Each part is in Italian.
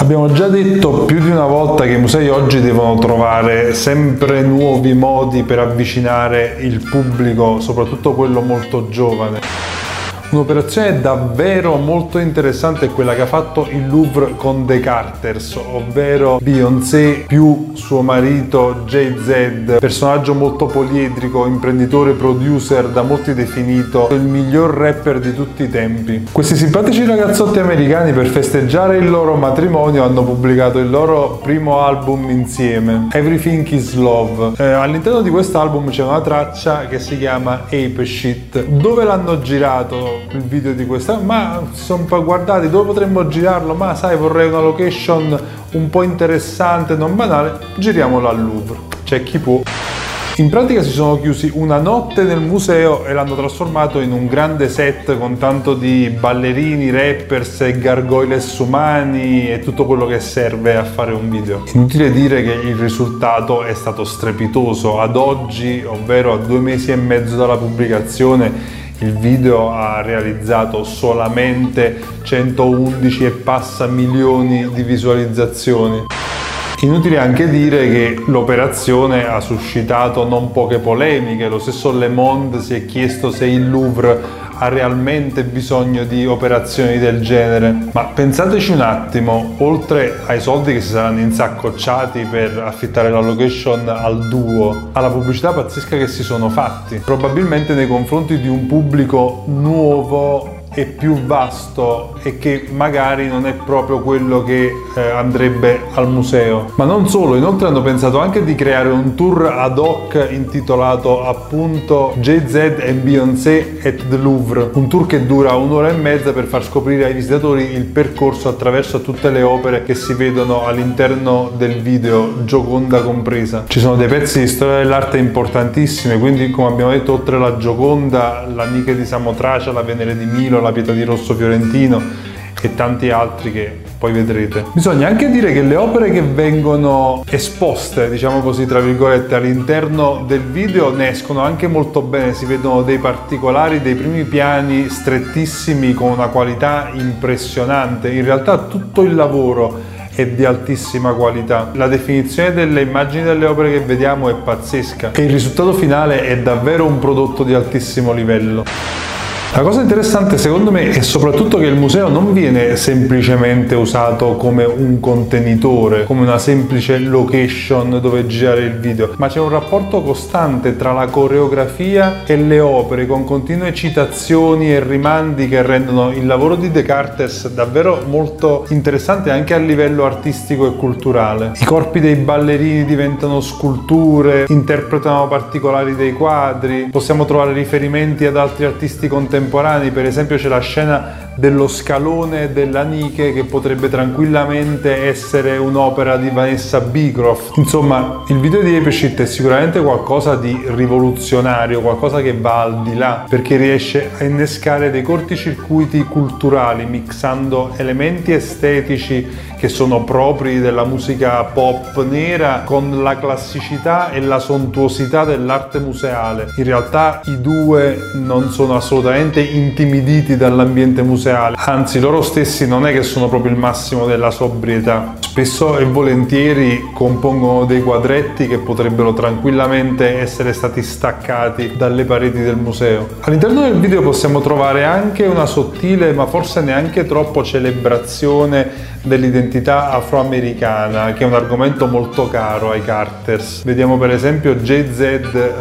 Abbiamo già detto più di una volta che i musei oggi devono trovare sempre nuovi modi per avvicinare il pubblico, soprattutto quello molto giovane. Un'operazione davvero molto interessante è quella che ha fatto il Louvre con The Carters, ovvero Beyoncé più suo marito Jay-Z, personaggio molto poliedrico, imprenditore, producer, da molti definito il miglior rapper di tutti i tempi. Questi simpatici ragazzotti americani per festeggiare il loro matrimonio hanno pubblicato il loro primo album insieme, Everything is Love. Eh, all'interno di questo album c'è una traccia che si chiama Ape Shit. Dove l'hanno girato? Il video di questa, ma sono un po' guardati dove potremmo girarlo, ma sai vorrei una location un po' interessante, non banale, giriamolo al Louvre, c'è chi può. In pratica si sono chiusi una notte nel museo e l'hanno trasformato in un grande set con tanto di ballerini, rappers e gargoyles umani e tutto quello che serve a fare un video. Inutile dire che il risultato è stato strepitoso. Ad oggi, ovvero a due mesi e mezzo dalla pubblicazione, il video ha realizzato solamente 111 e passa milioni di visualizzazioni. Inutile anche dire che l'operazione ha suscitato non poche polemiche, lo stesso Le Monde si è chiesto se il Louvre ha realmente bisogno di operazioni del genere. Ma pensateci un attimo, oltre ai soldi che si saranno insaccocciati per affittare la location al duo, alla pubblicità pazzesca che si sono fatti, probabilmente nei confronti di un pubblico nuovo è più vasto e che magari non è proprio quello che eh, andrebbe al museo. Ma non solo, inoltre hanno pensato anche di creare un tour ad hoc intitolato appunto Jay-Z e Beyoncé at the Louvre, un tour che dura un'ora e mezza per far scoprire ai visitatori il percorso attraverso tutte le opere che si vedono all'interno del video, Gioconda compresa. Ci sono dei pezzi di storia dell'arte importantissimi, quindi come abbiamo detto oltre la Gioconda, la Nike di Samotracia, la Venere di Milo, la Pietà di Rosso Fiorentino e tanti altri che poi vedrete. Bisogna anche dire che le opere che vengono esposte, diciamo così, tra virgolette, all'interno del video ne escono anche molto bene, si vedono dei particolari, dei primi piani strettissimi con una qualità impressionante. In realtà tutto il lavoro è di altissima qualità. La definizione delle immagini delle opere che vediamo è pazzesca e il risultato finale è davvero un prodotto di altissimo livello. La cosa interessante secondo me è soprattutto che il museo non viene semplicemente usato come un contenitore, come una semplice location dove girare il video, ma c'è un rapporto costante tra la coreografia e le opere con continue citazioni e rimandi che rendono il lavoro di Descartes davvero molto interessante anche a livello artistico e culturale. I corpi dei ballerini diventano sculture, interpretano particolari dei quadri, possiamo trovare riferimenti ad altri artisti contemporanei contemporanei, per esempio c'è la scena dello scalone della Nike che potrebbe tranquillamente essere un'opera di Vanessa Beecroft. Insomma, il video di Apeshit è sicuramente qualcosa di rivoluzionario, qualcosa che va al di là, perché riesce a innescare dei corticircuiti culturali, mixando elementi estetici che sono propri della musica pop nera con la classicità e la sontuosità dell'arte museale. In realtà i due non sono assolutamente intimiditi dall'ambiente museale anzi loro stessi non è che sono proprio il massimo della sobrietà. Spesso e volentieri compongono dei quadretti che potrebbero tranquillamente essere stati staccati dalle pareti del museo. All'interno del video possiamo trovare anche una sottile ma forse neanche troppo celebrazione dell'identità afroamericana, che è un argomento molto caro ai Carters. Vediamo per esempio Jay-Z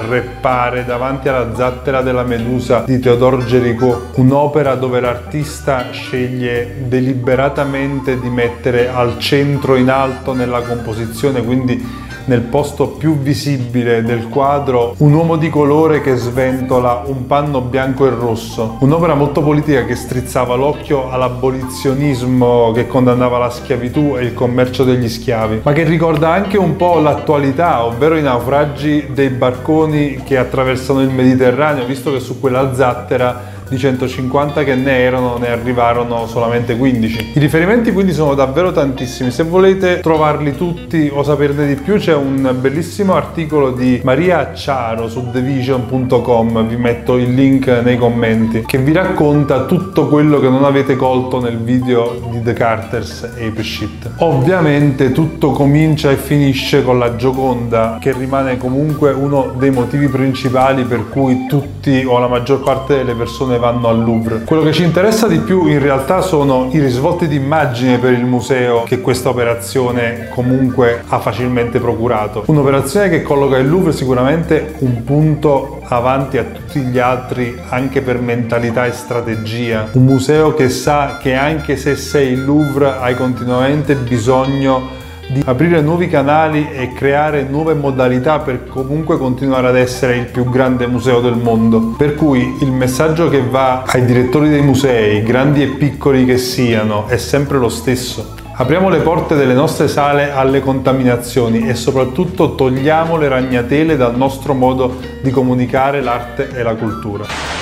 reppare davanti alla zattera della Medusa di Theodore Géricault, un'opera dove l'artista sceglie deliberatamente di mettere al centro in alto nella composizione, quindi nel posto più visibile del quadro un uomo di colore che sventola un panno bianco e rosso. Un'opera molto politica che strizzava l'occhio all'abolizionismo che condannava la schiavitù e il commercio degli schiavi, ma che ricorda anche un po' l'attualità, ovvero i naufragi dei barconi che attraversano il Mediterraneo, visto che su quella zattera di 150 che ne erano ne arrivarono solamente 15. I riferimenti quindi sono davvero tantissimi, se volete trovarli tutti o saperne di più c'è un bellissimo articolo di Maria Acciaro su thevision.com, vi metto il link nei commenti, che vi racconta tutto quello che non avete colto nel video di The Carters Ape Shit. Ovviamente tutto comincia e finisce con la Gioconda, che rimane comunque uno dei motivi principali per cui tutti o la maggior parte delle persone vanno al Louvre. Quello che ci interessa di più in realtà sono i risvolti di immagine per il museo che questa operazione comunque ha facilmente procurato. Un'operazione che colloca il Louvre sicuramente un punto avanti a tutti gli altri anche per mentalità e strategia. Un museo che sa che anche se sei il Louvre hai continuamente bisogno di aprire nuovi canali e creare nuove modalità per comunque continuare ad essere il più grande museo del mondo. Per cui il messaggio che va ai direttori dei musei, grandi e piccoli che siano, è sempre lo stesso. Apriamo le porte delle nostre sale alle contaminazioni e soprattutto togliamo le ragnatele dal nostro modo di comunicare l'arte e la cultura.